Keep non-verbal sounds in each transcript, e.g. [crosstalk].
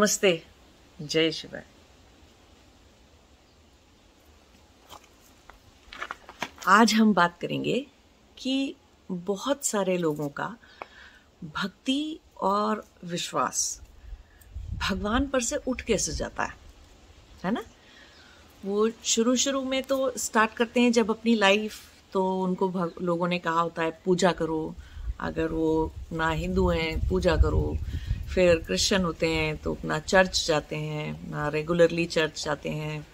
नमस्ते। जय शिवाय आज हम बात करेंगे कि बहुत सारे लोगों का भक्ति और विश्वास भगवान पर से उठ कैसे जाता है है ना? वो शुरू शुरू में तो स्टार्ट करते हैं जब अपनी लाइफ तो उनको लोगों ने कहा होता है, पूजा करो। अगर वो ना हिंदू हैं, पूजा करो। फिर क्रिश्चियन होते हैं तो अपना चर्च जाते हैं, अपना रेगुलरली चर्च जाते हैं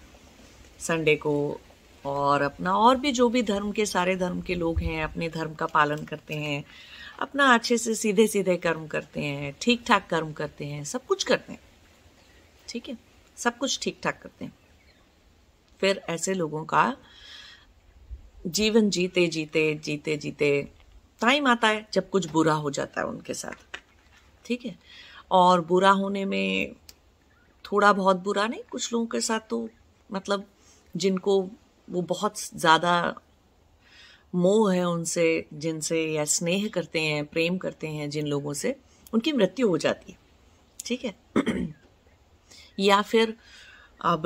संडे को और अपना और भी जो भी धर्म के, सारे धर्म के लोग हैं, अपने धर्म का पालन करते हैं, अपना अच्छे से सीधे सीधे कर्म करते हैं ठीक ठाक कर्म करते हैं, सब कुछ करते हैं। ठीक है? सब कुछ ठीक ठाक करते हैं। फिर ऐसे लोगों का जीवन जीते जीते जीते जीते टाइम आता है जब कुछ बुरा हो जाता है उनके साथ। ठीक है? और बुरा होने में थोड़ा बहुत बुरा नहीं, कुछ लोगों के साथ तो मतलब जिनको वो बहुत ज़्यादा मोह है उनसे, जिनसे या स्नेह करते हैं, प्रेम करते हैं जिन लोगों से, उनकी मृत्यु हो जाती है। ठीक है? [clears throat] या फिर अब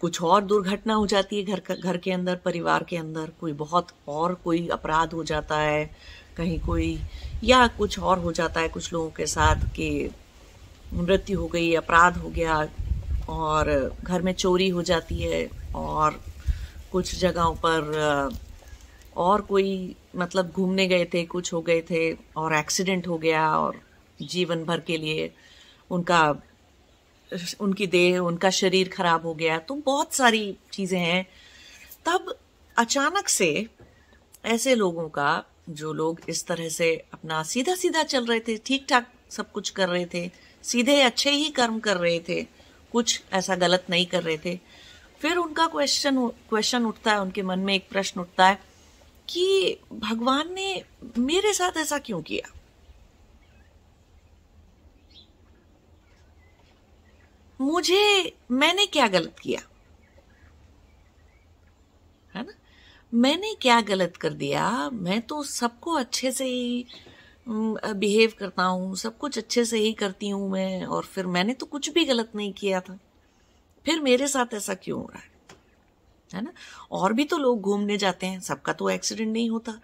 कुछ और दुर्घटना हो जाती है घर का, घर के अंदर, परिवार के अंदर, कोई बहुत और कोई अपराध हो जाता है, कहीं कोई या कुछ और हो जाता है कुछ लोगों के साथ कि मृत्यु हो गई, अपराध हो गया और घर में चोरी हो जाती है और कुछ जगहों पर और कोई मतलब घूमने गए थे, कुछ हो गए थे और एक्सीडेंट हो गया और जीवन भर के लिए उनका, उनकी देह, उनका शरीर खराब हो गया। तो बहुत सारी चीज़ें हैं। तब अचानक से ऐसे लोगों का जो लोग इस तरह से अपना सीधा सीधा चल रहे थे ठीक ठाक सब कुछ कर रहे थे, सीधे अच्छे ही कर्म कर रहे थे, कुछ ऐसा गलत नहीं कर रहे थे। फिर उनका क्वेश्चन क्वेश्चन उठता है, उनके मन में एक प्रश्न उठता है कि भगवान ने मेरे साथ ऐसा क्यों किया? मुझे, मैंने क्या गलत किया है ना मैंने क्या गलत कर दिया? मैं तो सबको अच्छे से ही बिहेव करता हूँ, सब कुछ अच्छे से ही करती हूँ मैं, और फिर मैंने तो कुछ भी गलत नहीं किया था। फिर मेरे साथ ऐसा क्यों हो रहा है? है ना? और भी तो लोग घूमने जाते हैं, सबका तो एक्सीडेंट नहीं होता।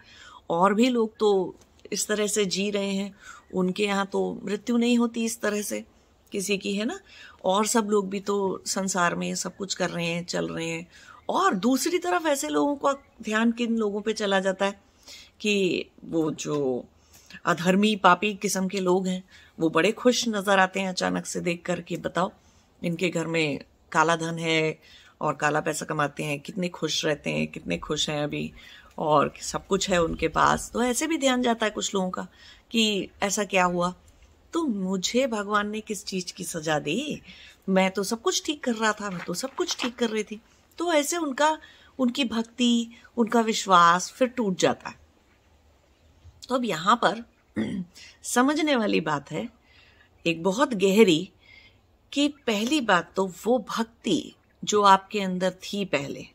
और भी लोग तो इस तरह से जी रहे हैं, उनके यहाँ तो मृत्यु नहीं होती इस तरह से, किसी की, है ना? और सब लोग भी तो संसार में सब कुछ कर रहे हैं, चल रहे हैं और दूसरी तरफ़ ऐसे लोगों का ध्यान किन लोगों पे चला जाता है कि वो जो अधर्मी, पापी किस्म के लोग हैं, वो बड़े खुश नज़र आते हैं अचानक से देख कर के बताओ, इनके घर में काला धन है और काला पैसा कमाते हैं, कितने खुश रहते हैं, कितने खुश हैं अभी और सब कुछ है उनके पास। तो ऐसे भी ध्यान जाता है कुछ लोगों का कि ऐसा क्या हुआ? तो मुझे भगवान ने किस चीज़ की सजा दी? मैं तो सब कुछ ठीक कर रहा था, मैं तो सब कुछ ठीक कर रही थी। तो ऐसे उनका, उनकी भक्ति, उनका विश्वास फिर टूट जाता है। तो अब यहाँ पर [clears throat] समझने वाली बात है, एक बहुत गहरी, कि पहली बात तो वो भक्ति जो आपके अंदर थी पहले,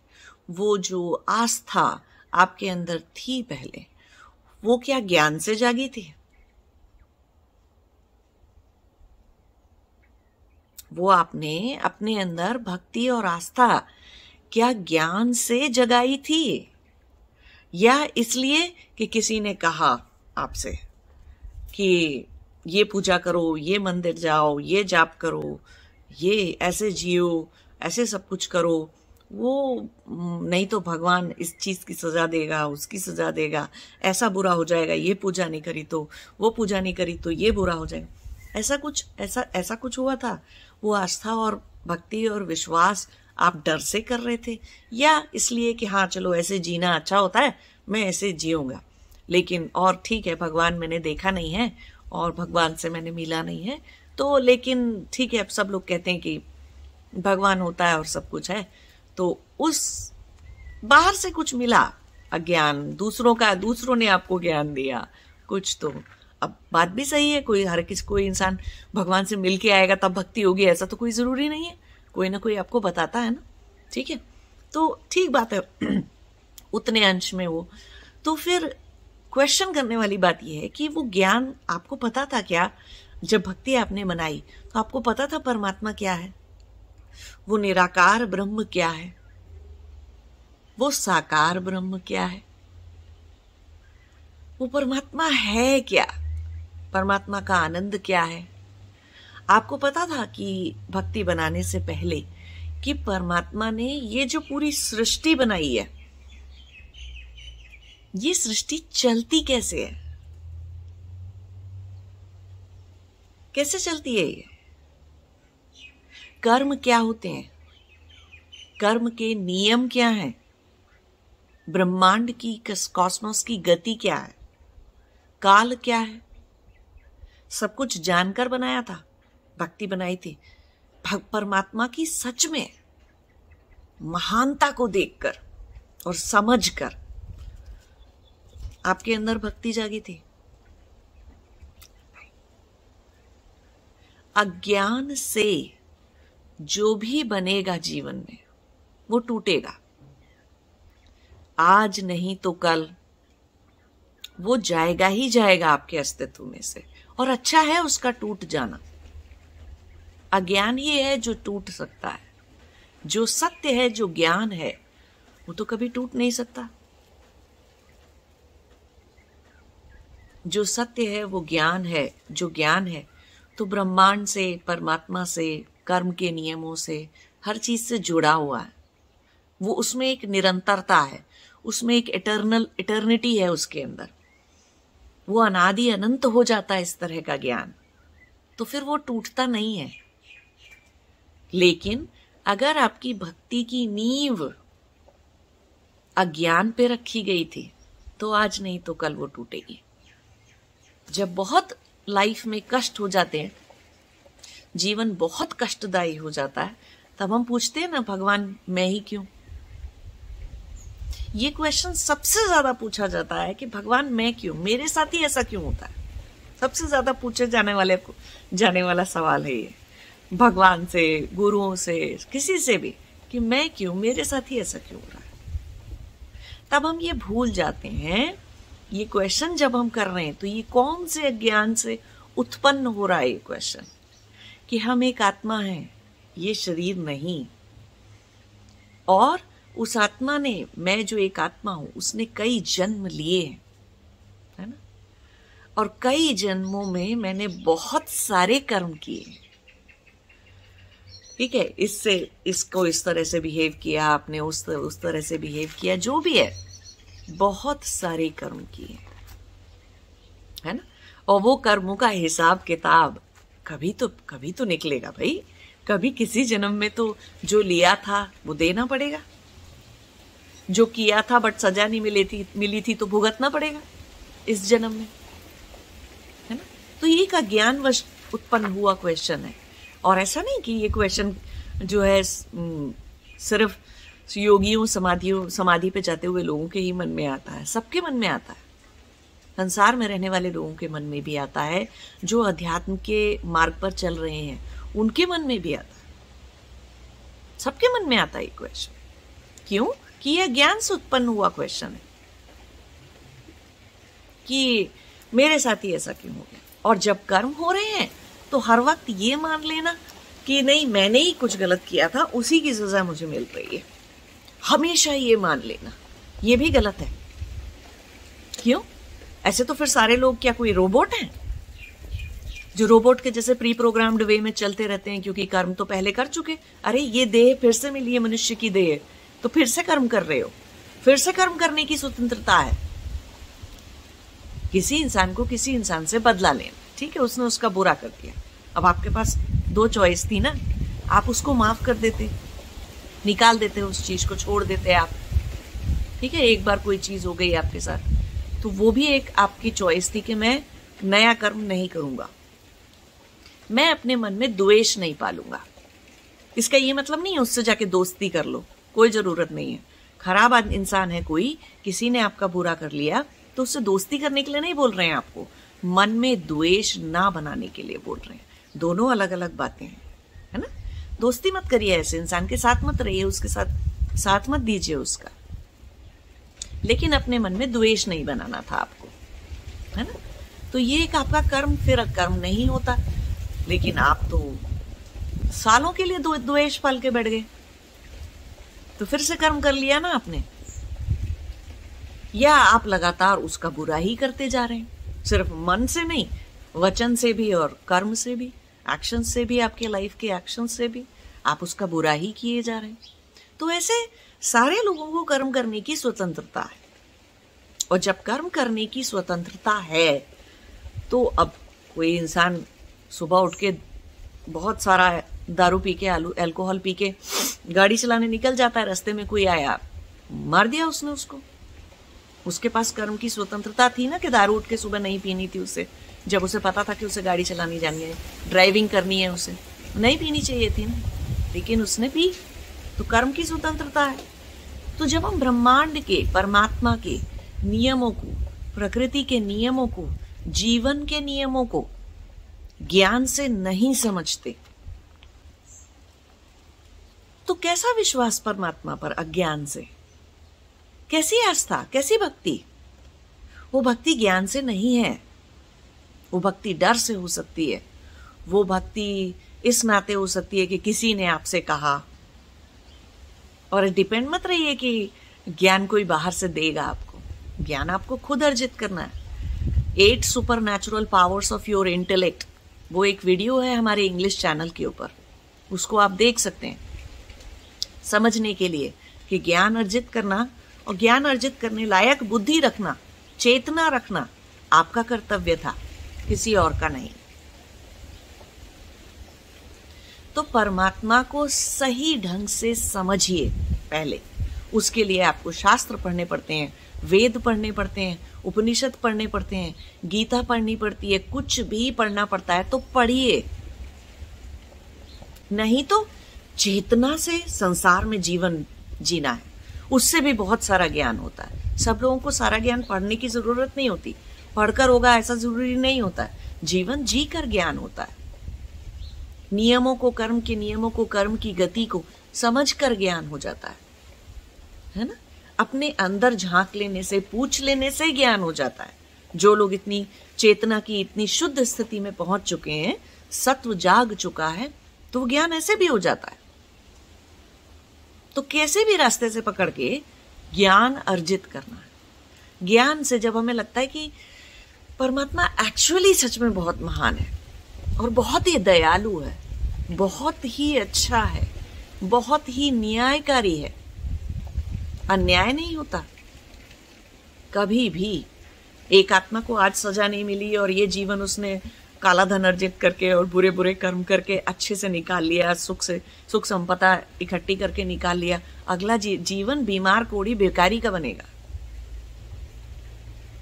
वो जो आस्था आपके अंदर थी पहले, वो क्या ज्ञान से जागी थी? वो आपने अपने अंदर भक्ति और आस्था क्या ज्ञान से जगाई थी? या इसलिए कि किसी ने कहा आपसे कि ये पूजा करो, ये मंदिर जाओ, ये जाप करो, ये ऐसे जियो, ऐसे सब कुछ करो। वो नहीं तो भगवान इस चीज़ की सजा देगा, उसकी सजा देगा, ऐसा बुरा हो जाएगा, ये पूजा नहीं करी तो वो पूजा नहीं करी तो ये बुरा हो जाएगा। ऐसा कुछ, ऐसा ऐसा कुछ हुआ था? वो आस्था और भक्ति और विश्वास आप डर से कर रहे थे? या इसलिए कि हाँ चलो, ऐसे जीना अच्छा होता है, मैं ऐसे जीऊँगा। लेकिन और ठीक है, भगवान मैंने देखा नहीं है और भगवान से मैंने मिला नहीं है। तो लेकिन ठीक है, अब सब लोग कहते हैं कि भगवान होता है और सब कुछ है। तो उस बाहर से कुछ मिला अज्ञान। दूसरों का, दूसरों ने आपको ज्ञान दिया। कुछ तो। अब बात भी सही है, कोई, हर किसी, कोई इंसान भगवान से मिल के आएगा, तब भक्ति होगी, ऐसा तो कोई ज़रूरी नहीं है। कोई ना कोई आपको बताता है ना, ठीक है? तो ठीक बात है, [clears throat] उतने अंश में वो। तो फिर क्वेश्चन करने वाली बात यह है कि वो ज्ञान आपको पता था क्या? जब भक्ति आपने बनाई तो आपको पता था परमात्मा क्या है? वो निराकार ब्रह्म क्या है? वो साकार ब्रह्म क्या है? वो परमात्मा है क्या? परमात्मा का आनंद क्या है? आपको पता था कि भक्ति बनाने से पहले कि परमात्मा ने ये जो पूरी सृष्टि बनाई है, ये सृष्टि चलती कैसे है? कैसे चलती है ये? कर्म क्या होते हैं? कर्म के नियम क्या हैं? ब्रह्मांड की कॉस्मोस की गति क्या है? काल क्या है? सब कुछ जानकर बनाया था। भक्ति बनाई थी। परमात्मा की सच में महानता को देखकर और समझकर आपके अंदर भक्ति जागी थी। अज्ञान से जो भी बनेगा जीवन में, वो टूटेगा। आज नहीं तो कल, वो जाएगा ही जाएगा आपके अस्तित्व में से। और अच्छा है उसका टूट जाना। अज्ञान ही है जो टूट सकता है। जो सत्य है, जो ज्ञान है, वो तो कभी टूट नहीं सकता। जो सत्य है, वो ज्ञान है, जो ज्ञान है तो ब्रह्मांड से, परमात्मा से, कर्म के नियमों से, हर चीज़ से जुड़ा हुआ है। वो उसमें एक निरंतरता है, उसमें एक इटर्नल इटर्निटी है उसके अंदर। वो अनादि अनंत हो जाता है इस तरह का ज्ञान। तो फिर वो टूटता नहीं है। लेकिन अगर आपकी भक्ति की नींव अज्ञान पे रखी गई थी तो आज नहीं तो कल वो टूटेगी। जब बहुत लाइफ में कष्ट हो जाते हैं, जीवन बहुत कष्टदायी हो जाता है, तब हम पूछते हैं ना, भगवान, मैं ही क्यों? ये क्वेश्चन सबसे ज़्यादा पूछा जाता है कि भगवान, मैं क्यों? मेरे साथ ही ऐसा क्यों होता है? सबसे ज़्यादा पूछे जाने वाले जाने वाला सवाल है ये। भगवान से, गुरुओं से, किसी से भी, कि मैं क्यों, मेरे साथ ही ऐसा क्यों हो रहा है? तब हम ये भूल जाते हैं, ये क्वेश्चन जब हम कर रहे हैं तो ये कौन से अज्ञान से उत्पन्न हो रहा है ये क्वेश्चन कि हम एक आत्मा है, ये शरीर नहीं। और उस आत्मा ने, मैं जो एक आत्मा हूँ, उसने कई जन्म लिए हैं, है ना? और कई जन्मों में मैंने बहुत सारे कर्म किए ठीक है, इससे, इसको इस तरह से बिहेव किया आपने, उस तरह उस तरह से बिहेव किया, जो भी है, बहुत सारे कर्म किए है। ना? और वो कर्मों का हिसाब किताब कभी तो कभी तो निकलेगा भाई। कभी किसी जन्म में तो जो लिया था, वो देना पड़ेगा। जो किया था, बट सजा नहीं मिली थी मिली थी तो भुगतना पड़ेगा इस जन्म में। है ना? तो ये का ज्ञान वश उत्पन्न हुआ क्वेश्चन है। और ऐसा नहीं कि ये क्वेश्चन जो है सिर्फ़ योगियों, समाधियों, समाधि पे जाते हुए लोगों के ही मन में आता है। सबके मन में आता है। संसार में रहने वाले लोगों के मन में भी आता है, जो अध्यात्म के मार्ग पर चल रहे हैं, उनके मन में भी आता है। सबके मन में आता है ये क्वेश्चन क्यों? कि यह ज्ञान से उत्पन्न हुआ क्वेश्चन है। कि मेरे साथ ही ऐसा क्यों हो गया? और जब कर्म हो रहे हैं तो हर वक्त ये मान लेना कि नहीं, मैंने ही कुछ गलत किया था, उसी की सजा मुझे मिल रही है। हमेशा ये मान लेना, ये भी गलत है। क्यों? ऐसे तो फिर सारे लोग क्या कोई रोबोट हैं? जो रोबोट के जैसे प्री प्रोग्राम्ड वे में चलते रहते हैं, क्योंकि कर्म तो पहले कर चुके। अरे, ये देह फिर से मिली है, मनुष्य की देह। तो फिर से कर्म कर रहे हो। फिर से कर्म करने की स्वतंत्रता है। किसी इंसान को किसी इंसान से बदला लेना। ठीक है, उसने उसका बुरा कर दिया। अब आपके पास दो चॉइस थी ना, आप उसको माफ़ कर देते, निकाल देते, उस चीज़ को छोड़ देते आप। ठीक है, एक बार कोई चीज़ हो गई आपके साथ तो वो भी एक आपकी चॉइस थी कि मैं नया कर्म नहीं करूँगा। मैं अपने मन में द्वेष नहीं पालूँगा। इसका ये मतलब नहीं है, उससे जाके दोस्ती कर लो, कोई ज़रूरत नहीं है। खराब इंसान है कोई, किसी ने आपका बुरा कर लिया तो उससे दोस्ती करने के लिए नहीं बोल रहे हैं आपको। मन में द्वेष ना बनाने के लिए बोल रहे हैं। दोनों अलग अलग बातें हैं, है ना? दोस्ती मत करिए ऐसे, इंसान के साथ मत रहिए, उसके साथ साथ मत दीजिए उसका। लेकिन अपने मन में द्वेष नहीं बनाना था आपको, है ना? तो ये एक आपका कर्म, फिर कर्म नहीं होता। लेकिन आप तो सालों के लिए द्वेष पाल के बैठ गए। तो फिर से कर्म कर लिया ना आपने? या आप लगातार उसका बुरा ही करते जा रहे हैं? सिर्फ़ मन से नहीं, वचन से भी और कर्म से भी एक्शन से भी, आपके लाइफ के एक्शन से भी, आप उसका बुरा ही किए जा रहे हैं। तो ऐसे सारे लोगों को कर्म करने की स्वतंत्रता है। और जब कर्म करने की स्वतंत्रता है तो अब कोई इंसान सुबह उठ के बहुत सारा दारू पी के, आलू एल्कोहल पी के, गाड़ी चलाने निकल जाता है, रास्ते में कोई आया, मार दिया उसने उसको। उसके पास कर्म की स्वतंत्रता थी ना कि दारू उठ के सुबह नहीं पीनी थी उसे, जब उसे पता था कि उसे गाड़ी चलानी जानी है ड्राइविंग करनी है उसे। नहीं पीनी चाहिए थी ना, लेकिन उसने पी। तो कर्म की स्वतंत्रता है। तो जब हम ब्रह्मांड के, परमात्मा के नियमों को, प्रकृति के नियमों को, जीवन के नियमों को ज्ञान से नहीं समझते तो कैसा विश्वास परमात्मा पर अज्ञान से? कैसी आस्था, कैसी भक्ति? वो भक्ति ज्ञान से नहीं है। वो भक्ति डर से हो सकती है। वो भक्ति इस नाते हो सकती है कि किसी ने आपसे कहा। और डिपेंड मत रहिए कि ज्ञान कोई बाहर से देगा आपको। ज्ञान आपको खुद अर्जित करना है। At supernatural powers of your intellect वो एक वीडियो है हमारे इंग्लिश चैनल के ऊपर। उसको आप देख सकते हैं। समझने के लिए कि ज्ञान अर्जित करना और ज्ञान अर्जित करने लायक बुद्धि रखना, चेतना रखना आपका कर्तव्य था, किसी और का नहीं। तो परमात्मा को सही ढंग से समझिए पहले। उसके लिए आपको शास्त्र पढ़ने पड़ते हैं, वेद पढ़ने पड़ते हैं, उपनिषद पढ़ने पड़ते हैं, गीता पढ़नी पड़ती है, कुछ भी पढ़ना पड़ता है तो पढ़िए। नहीं तो चेतना से संसार में जीवन जीना है। उससे भी बहुत सारा ज्ञान होता है। सब लोगों को सारा ज्ञान पढ़ने की ज़रूरत नहीं होती। पढ़कर होगा ऐसा ज़रूरी नहीं होता है। जीवन जी कर ज्ञान होता है। नियमों को, कर्म के नियमों को, कर्म की गति को समझ कर ज्ञान हो जाता है। है ना? अपने अंदर झाँक लेने से, पूछ लेने से ज्ञान हो जाता है। जो लोग इतनी चेतना की, इतनी शुद्ध स्थिति में पहुँच चुके हैं, सत्व जाग चुका है तो ज्ञान ऐसे भी हो जाता है। तो कैसे भी रास्ते से पकड़ के ज्ञान अर्जित करना है। ज्ञान से जब हमें लगता है कि परमात्मा एक्चुअली सच में बहुत महान है और बहुत ही दयालु है, बहुत ही अच्छा है, बहुत ही न्यायकारी है, अन्याय नहीं होता। कभी भी एक आत्मा को आज सजा नहीं मिली और ये जीवन उसने काला धन अर्जित करके और बुरे बुरे कर्म करके अच्छे से निकाल लिया सुख से सुख संपदा इकट्ठी करके निकाल लिया अगला जी, जीवन बीमार कोड़ी बेकारी का बनेगा।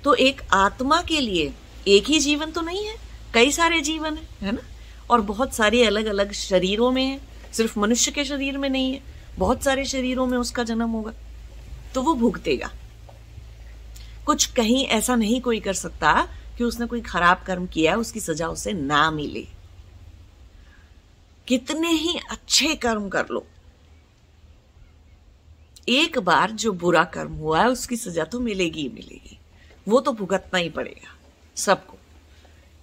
तो एक आत्मा के लिए एक ही जीवन तो नहीं है कई सारे जीवन है है ना? और बहुत सारे अलग अलग शरीरों में है सिर्फ़ मनुष्य के शरीर में नहीं है बहुत सारे शरीरों में उसका जन्म होगा तो वो भुगतेगा। कुछ कहीं ऐसा नहीं कोई कर सकता कि उसने कोई खराब कर्म किया है उसकी सजा उसे ना मिले। कितने ही अच्छे कर्म कर लो। एक बार जो बुरा कर्म हुआ है, उसकी सजा तो मिलेगी ही मिलेगी। वो तो भुगतना ही पड़ेगा सबको।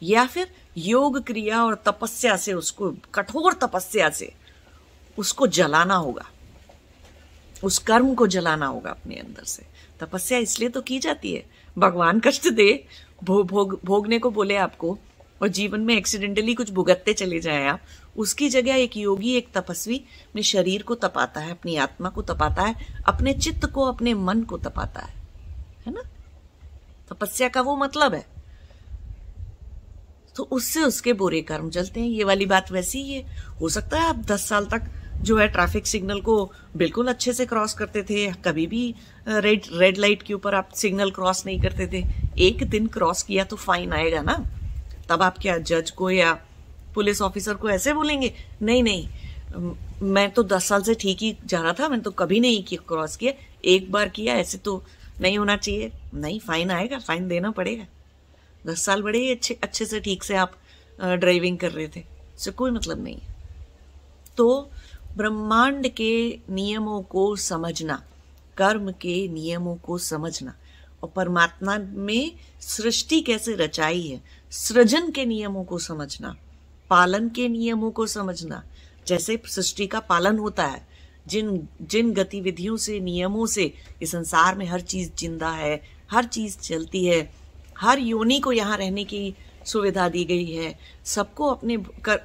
या फिर योग क्रिया और तपस्या से उसको, कठोर तपस्या से उसको जलाना होगा। उस कर्म को जलाना होगा अपने अंदर से। तपस्या इसलिए तो की जाती है भगवान कष्ट दे भो, भोग भोगने को बोले आपको और जीवन में एक्सीडेंटली कुछ भुगतते चले जाए आप उसकी जगह एक योगी एक तपस्वी अपने शरीर को तपाता है अपनी आत्मा को तपाता है अपने चित्त को अपने मन को तपाता है। है ना? तपस्या का वो मतलब है। तो उससे उसके बुरे कर्म चलते हैं। ये वाली बात वैसी ही है। हो सकता है आप दस साल तक जो है ट्रैफ़िक सिग्नल को बिल्कुल अच्छे से क्रॉस करते थे, कभी भी रेड रेड लाइट के ऊपर आप सिग्नल क्रॉस नहीं करते थे। एक दिन क्रॉस किया तो फाइन आएगा ना? तब आप क्या जज को या पुलिस ऑफिसर को ऐसे बोलेंगे, नहीं नहीं, मैं तो दस साल से ठीक ही जा रहा था, मैंने तो कभी नहीं किया क्रॉस किया। एक बार किया, ऐसे तो नहीं होना चाहिए। नहीं फाइन आएगा फाइन देना पड़ेगा। दस साल बड़े ही अच्छे अच्छे से ठीक से आप ड्राइविंग कर रहे थे। इससे कोई मतलब नहीं तो ब्रह्मांड के नियमों को समझना, कर्म के नियमों को समझना। और परमात्मा में सृष्टि कैसे रचाई है, सृजन के नियमों को समझना, पालन के नियमों को समझना। जैसे सृष्टि का पालन होता है, जिन जिन गतिविधियों से, नियमों से इस संसार में हर चीज़ ज़िंदा है, हर चीज़ चलती है, हर योनि को यहाँ रहने की सुविधा दी गई है, सबको अपने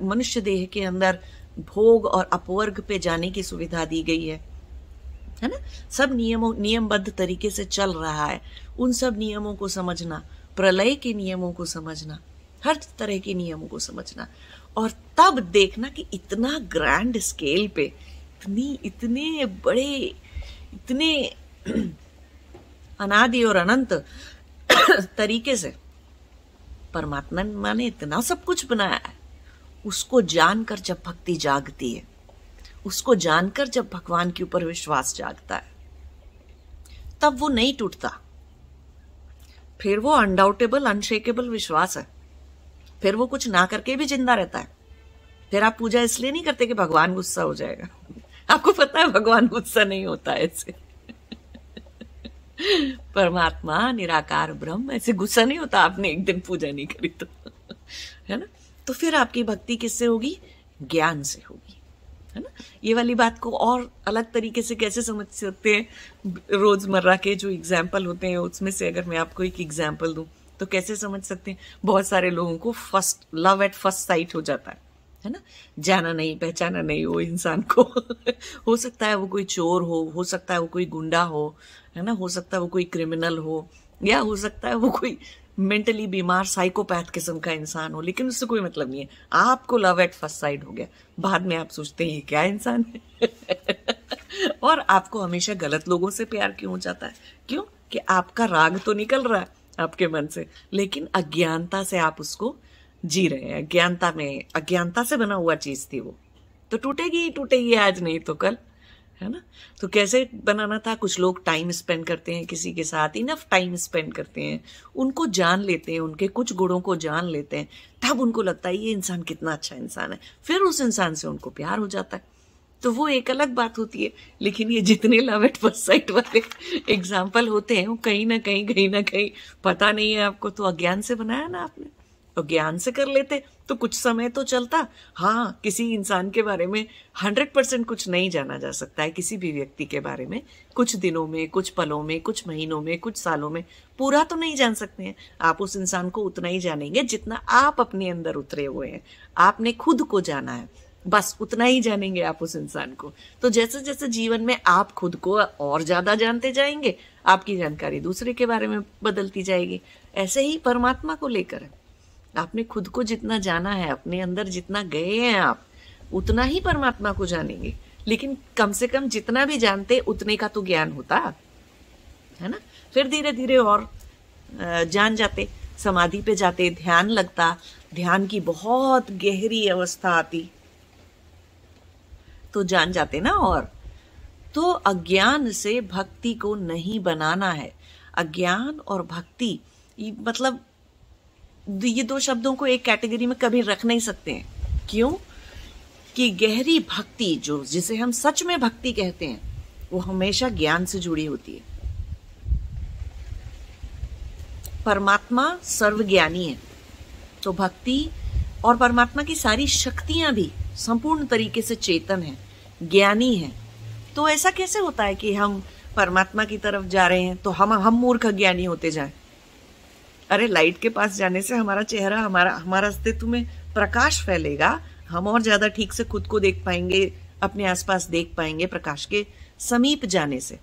मनुष्य देह के अंदर भोग और अपवर्ग पे जाने की सुविधा दी गई है। है ना? सब नियमों, नियमबद्ध तरीके से चल रहा है। उन सब नियमों को समझना, प्रलय के नियमों को समझना, हर तरह के नियमों को समझना और तब देखना कि इतना ग्रैंड स्केल पे इतनी, इतने बड़े, इतने [clears throat] अनादि और अनंत [clears throat] तरीके से परमात्मा ने इतना सब कुछ बनाया है। उसको जानकर जब भक्ति जागती है, उसको जानकर जब भगवान के ऊपर विश्वास जागता है, तब वो नहीं टूटता। फिर वो अनडाउटेबल अनशेकेबल विश्वास है। फिर वो कुछ ना करके भी ज़िंदा रहता है। फिर आप पूजा इसलिए नहीं करते कि भगवान गुस्सा हो जाएगा। आपको पता है भगवान गुस्सा नहीं होता है ऐसे परमात्मा निराकार ब्रह्म, ऐसे गुस्सा नहीं होता आपने एक दिन पूजा नहीं करी तो। है ना? तो फिर आपकी भक्ति किससे होगी? ज्ञान से होगी, है ना? ये वाली बात को और अलग तरीके से कैसे समझ सकते हैं रोज़मर्रा के जो एग्ज़ाम्पल होते हैं, उसमें से अगर मैं आपको एक एग्ज़ाम्पल दूँ तो कैसे समझ सकते हैं? बहुत सारे लोगों को first love at first sight हो जाता है है ना? जाना नहीं, पहचाना नहीं वो इंसान को। [laughs] हो सकता है वो कोई चोर हो हो सकता है वो कोई गुंडा हो, है ना? हो सकता है वो कोई क्रिमिनल हो, या हो सकता है वो कोई मेंटली बीमार साइकोपैथ किस्म का इंसान हो, लेकिन उससे कोई मतलब नहीं है। आपको लव एट फ़र्स्ट साइड हो गया। बाद में आप सोचते हैं, ये क्या इंसान है? [laughs] और आपको हमेशा गलत लोगों से प्यार क्यों हो जाता है? क्यों? कि आपका राग तो निकल रहा है आपके मन से, लेकिन अज्ञानता से आप उसको जी रहे हैं। अज्ञानता में, अज्ञानता से बना हुआ चीज़ थी वो। तो टूटेगी टूटेगी, आज नहीं तो कल। है ना? तो कैसे बनाना था? कुछ लोग टाइम स्पेंड करते हैं किसी के साथ इनफ टाइम स्पेंड करते हैं। उनको जान लेते हैं, उनके कुछ गुणों को जान लेते हैं। तब उनको लगता है, ये इंसान कितना अच्छा इंसान है। फिर उस इंसान से उनको प्यार हो जाता है। तो वो एक अलग बात होती है। लेकिन ये जितने लव एट फ़र्स्ट साइट वाले एग्ज़ाम्पल होते हैं, वो कहीं ना कहीं कहीं ना कहीं पता नहीं है आपको। तो अज्ञान से बनाया ना आपने? तो ज्ञान से कर लेते तो कुछ समय तो चलता। हाँ किसी इंसान के बारे में हंड्रेड परसेंट कुछ नहीं जाना जा सकता है, किसी भी व्यक्ति के बारे में। कुछ दिनों में, कुछ पलों में, कुछ महीनों में, कुछ सालों में, पूरा तो नहीं जान सकते हैं। आप उस इंसान को उतना ही जानेंगे जितना आप अपने अंदर उतरे हुए हैं। आपने खुद को जाना है। बस उतना ही जानेंगे आप उस इंसान को। तो जैसे जैसे जीवन में आप खुद को और ज़्यादा जानते जाएँगे, आपकी जानकारी दूसरे के बारे में बदलती जाएगी। ऐसे ही परमात्मा को लेकर आपने खुद को जितना जाना है, अपने अंदर जितना गए हैं आप, उतना ही परमात्मा को जानेंगे। लेकिन कम से कम जितना भी जानते, उतने का तो ज्ञान होता, है ना? फिर धीरे धीरे और जान जाते, समाधि पे जाते, ध्यान लगता, ध्यान की बहुत गहरी अवस्था आती। तो जान जाते ना और। तो अज्ञान से भक्ति को नहीं बनाना है। अज्ञान और भक्ति मतलब ये दो शब्दों को एक कैटेगरी में कभी रख नहीं सकते हैं। क्यों? कि गहरी भक्ति, जो जिसे हम सच में भक्ति कहते हैं, वो हमेशा ज्ञान से जुड़ी होती है। परमात्मा सर्वज्ञानी है। तो भक्ति और परमात्मा की सारी शक्तियाँ भी संपूर्ण तरीके से चेतन है, ज्ञानी है। तो ऐसा कैसे होता है कि हम परमात्मा की तरफ़ जा रहे हैं तो हम हम मूर्ख ज्ञानी होते जाए? अरे लाइट के पास जाने से हमारा चेहरा, हमारा हमारा अस्तित्व में प्रकाश फैलेगा। हम और ज़्यादा ठीक से खुद को देख पाएँगे, अपने आसपास देख पाएँगे प्रकाश के समीप जाने से।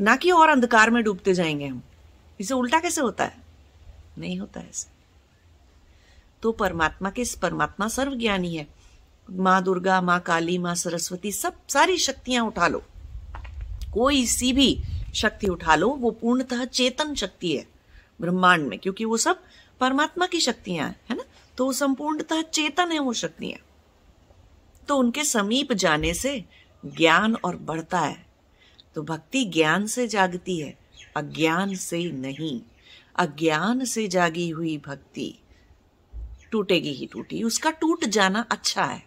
ना कि और अंधकार में डूबते जाएँगे हम। इसे उल्टा कैसे होता है? नहीं होता ऐसे। तो परमात्मा के परमात्मा सर्वज्ञानी है। माँ दुर्गा, माँ काली, माँ सरस्वती, सब सारी शक्तियाँ उठा लो। कोई सी भी शक्ति उठा लो, वो पूर्णतः चेतन शक्ति है। ब्रह्मांड में, क्योंकि वो सब परमात्मा की शक्तियाँ हैं, है ना? तो संपूर्णतः चेतन है वो शक्तियाँ। तो उनके समीप जाने से ज्ञान और बढ़ता है। तो भक्ति ज्ञान से जागती है, अज्ञान से नहीं। अज्ञान से जागी हुई भक्ति टूटेगी ही टूटी। उसका टूट जाना अच्छा है।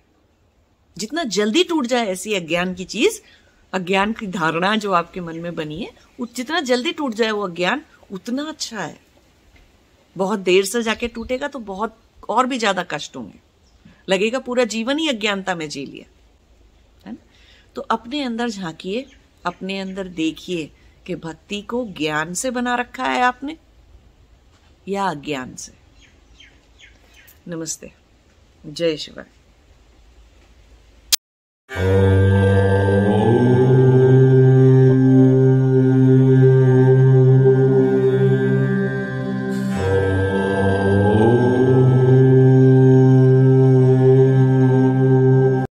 जितना जल्दी टूट जाए ऐसी अज्ञान की चीज़, अज्ञान की धारणा जो आपके मन में बनी है जितना जल्दी टूट जाए वो अज्ञान उतना अच्छा है। बहुत देर से जाके टूटेगा तो बहुत और भी ज़्यादा कष्ट होंगे। लगेगा पूरा जीवन ही अज्ञानता में जी लिया। है ना? तो अपने अंदर झांकिए, अपने अंदर देखिए कि भक्ति को ज्ञान से बना रखा है आपने या अज्ञान से। नमस्ते। जय शिवाय।